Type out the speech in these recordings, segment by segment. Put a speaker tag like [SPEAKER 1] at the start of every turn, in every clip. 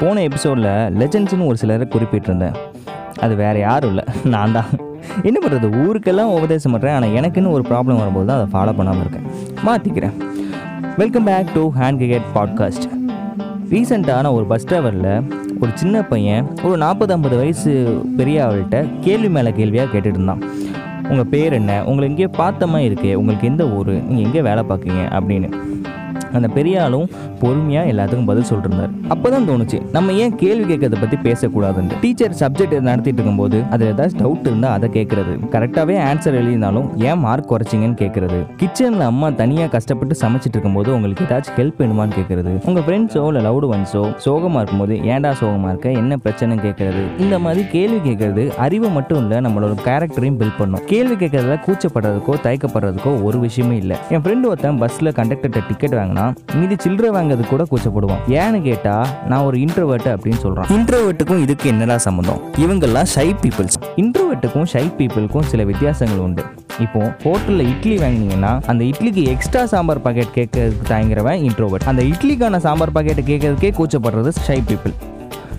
[SPEAKER 1] போன எபிசோடில் லெஜண்ட்ஸ்னு ஒரு சிலரை குறிப்பிட்டிருந்தேன். அது வேறு யாரும் இல்லை. நான் தான். என்ன பண்ணுறது ஊருக்கெல்லாம் உபதேசம் பண்ணுறேன் ஆனால் எனக்குன்னு ஒரு ப்ராப்ளம் வரும்போது தான் அதை ஃபாலோ பண்ணாமல் இருக்கேன். மாற்றிக்கிறேன் welcome back to hand cricket podcast ரீசெண்டான ஒரு பஸ் டிரைவரில் ஒரு சின்ன பையன் ஒரு நாற்பது ஐம்பது வயசு பெரிய அவள்கிட்ட கேள்வி மேலே கேள்வியாக கேட்டுட்டு இருந்தான் உங்கள் பேர் என்ன? உங்களை எங்கேயோ பார்த்தமா இருக்கே? உங்களுக்கு எந்த ஊர்? நீங்கள் எங்கே வேலை பார்க்குறீங்க? அப்படின்னு. அந்த பெரிய ஆளும் பொறுமையாக எல்லாத்துக்கும் பதில் சொல்லிட்டு இருந்தார் அப்போ தான் தோணுச்சு நம்ம ஏன் கேள்வி கேட்கறத பற்றி பேசக்கூடாதுன்னு டீச்சர் சப்ஜெக்ட் நடத்திட்டு இருக்கும்போது அதில் ஏதாச்சும் டவுட் இருந்தால் அதை கேட்குறது. கரெக்டாகவே ஆன்சர் எழுதினாலும் ஏன் மார்க் குறைச்சிங்கன்னு கேட்குறது. கிச்சனில் அம்மா தனியாக கஷ்டப்பட்டு சமைச்சிட்டு இருக்கும்போது உங்களுக்கு ஏதாச்சும் ஹெல்ப் வேணுமான்னு கேட்குறது. உங்கள் ஃப்ரெண்ட்ஸோ இல்லை லவுடு ஒன்ஸோ சோகமாக இருக்கும்போது ஏன்டா சோகமாக இருக்க என்ன பிரச்சனை கேட்கறது. இந்த மாதிரி கேள்வி கேட்குறது அறிவை மட்டும் இல்லை நம்மளோட கேரக்டரையும் பில்ட் பண்ணும். கேள்வி கேட்கறதுல கூச்சப்படுறதுக்கோ தயக்கப்படுறதுக்கோ ஒரு விஷயமே இல்லை. என் ஃப்ரெண்டு ஒருத்தன் பஸ்ஸில் கண்டக்டர்கிட்ட டிக்கெட் வாங்கினா மீதி சில்லறை வாங்குறது கூட கூச்சப்படுவான் ஏன்னு கேட்டால் நான் ஒரு இன்ட்ரோவர்ட் அப்படின்னு சொல்கிறான் இன்ட்ரோவர்ட்டுக்கும் இதுக்கு என்னடா சம்மந்தம் இவங்கெல்லாம் ஷை பீப்புள்ஸ் இன்ட்ரோவர்ட்டுக்கும் ஷை பீப்புளுக்கும் சில வித்தியாசங்கள் உண்டு. இப்போ ஹோட்டலில் இட்லி வாங்கினீங்கன்னா அந்த இட்லிக்கு எக்ஸ்ட்ரா சாம்பார் பாக்கெட் கேட்கறதுக்கு தயங்குறவன் இன்ட்ரோவர்ட் அந்த இட்லிக்கான சாம்பார் பாக்கெட்டை கேட்கறதுக்கே கூச்சப்படுறது ஷை பீப்புள்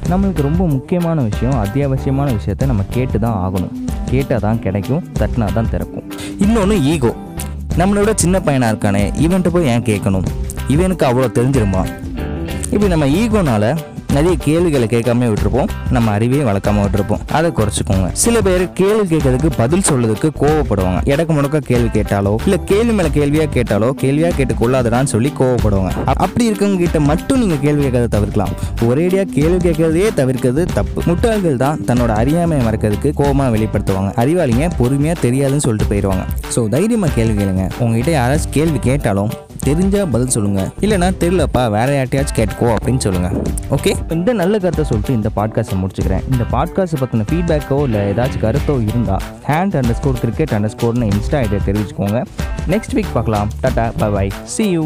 [SPEAKER 1] நம்மளுக்கு ரொம்ப முக்கியமான விஷயம் அத்தியாவசியமான விஷயத்த நம்ம கேட்டு தான் ஆகணும். கேட்டால் தான் கிடைக்கும் தட்டினா தான் திறக்கும் இன்னொன்று ஈகோ நம்மளோட சின்ன பையனாக இருக்கானே இவன்ட்டு போய் ஏன் கேட்கணும்? இவனுக்கு அவ்வளோ தெரிஞ்சிருமா? இப்படி நம்ம ஈகோனால நிறைய கேள்விகளை கேட்காம விட்டுருப்போம். நம்ம அறிவையே வளர்க்காம விட்டுருப்போம். அதை குறைச்சிக்கோங்க. சில பேர் கேள்வி கேட்கறதுக்கு பதில் சொல்றதுக்கு கோவப்படுவாங்க. இடக்கு முடக்க கேள்வி கேட்டாலோ இல்ல கேள்வி மேல கேள்வியா கேட்டாலோ கேள்வியா கேட்டு கொள்ளாதடான்னு சொல்லி கோவப்படுவாங்க. அப்படி இருக்கவங்க கிட்ட மட்டும் நீங்க கேள்வி கேட்கறத தவிர்க்கலாம். ஒரேடியா கேள்வி கேட்கறதையே தவிர்க்கிறது தப்பு. முட்டாள்கள் தான் தன்னோட அறியாமையை மறக்கிறதுக்கு கோபமா வெளிப்படுத்துவாங்க. அறிவாளிங்க பொறுமையா தெரியாதுன்னு சொல்லிட்டு போயிடுவாங்க ஸோ தைரியமா கேள்வி கேளுங்க. உங்ககிட்ட யாராச்சும் கேள்வி கேட்டாலும் தெரிஞ்சா பதில் சொல்லுங்க. இல்லைன்னா தெரியலப்பா வேற யார்ட்டையாச்சும் கேட்டுக்கோ அப்படின்னு சொல்லுங்க. ஓகே இந்த நல்ல கருத்தை சொல்லிட்டு இந்த பாட்காஸ்ட்டை முடிச்சுக்கிறேன். இந்த பாட்காஸ்ட் பற்றின ஃபீட்பேக்கோ இல்லை ஏதாச்சும் கருத்தோ இருந்தால் hand under score cricket under ஸ்கோர்னு insta idea தெரிவிச்சுக்கோங்க. நெக்ஸ்ட் வீக் பார்க்கலாம். Tata bye bye see you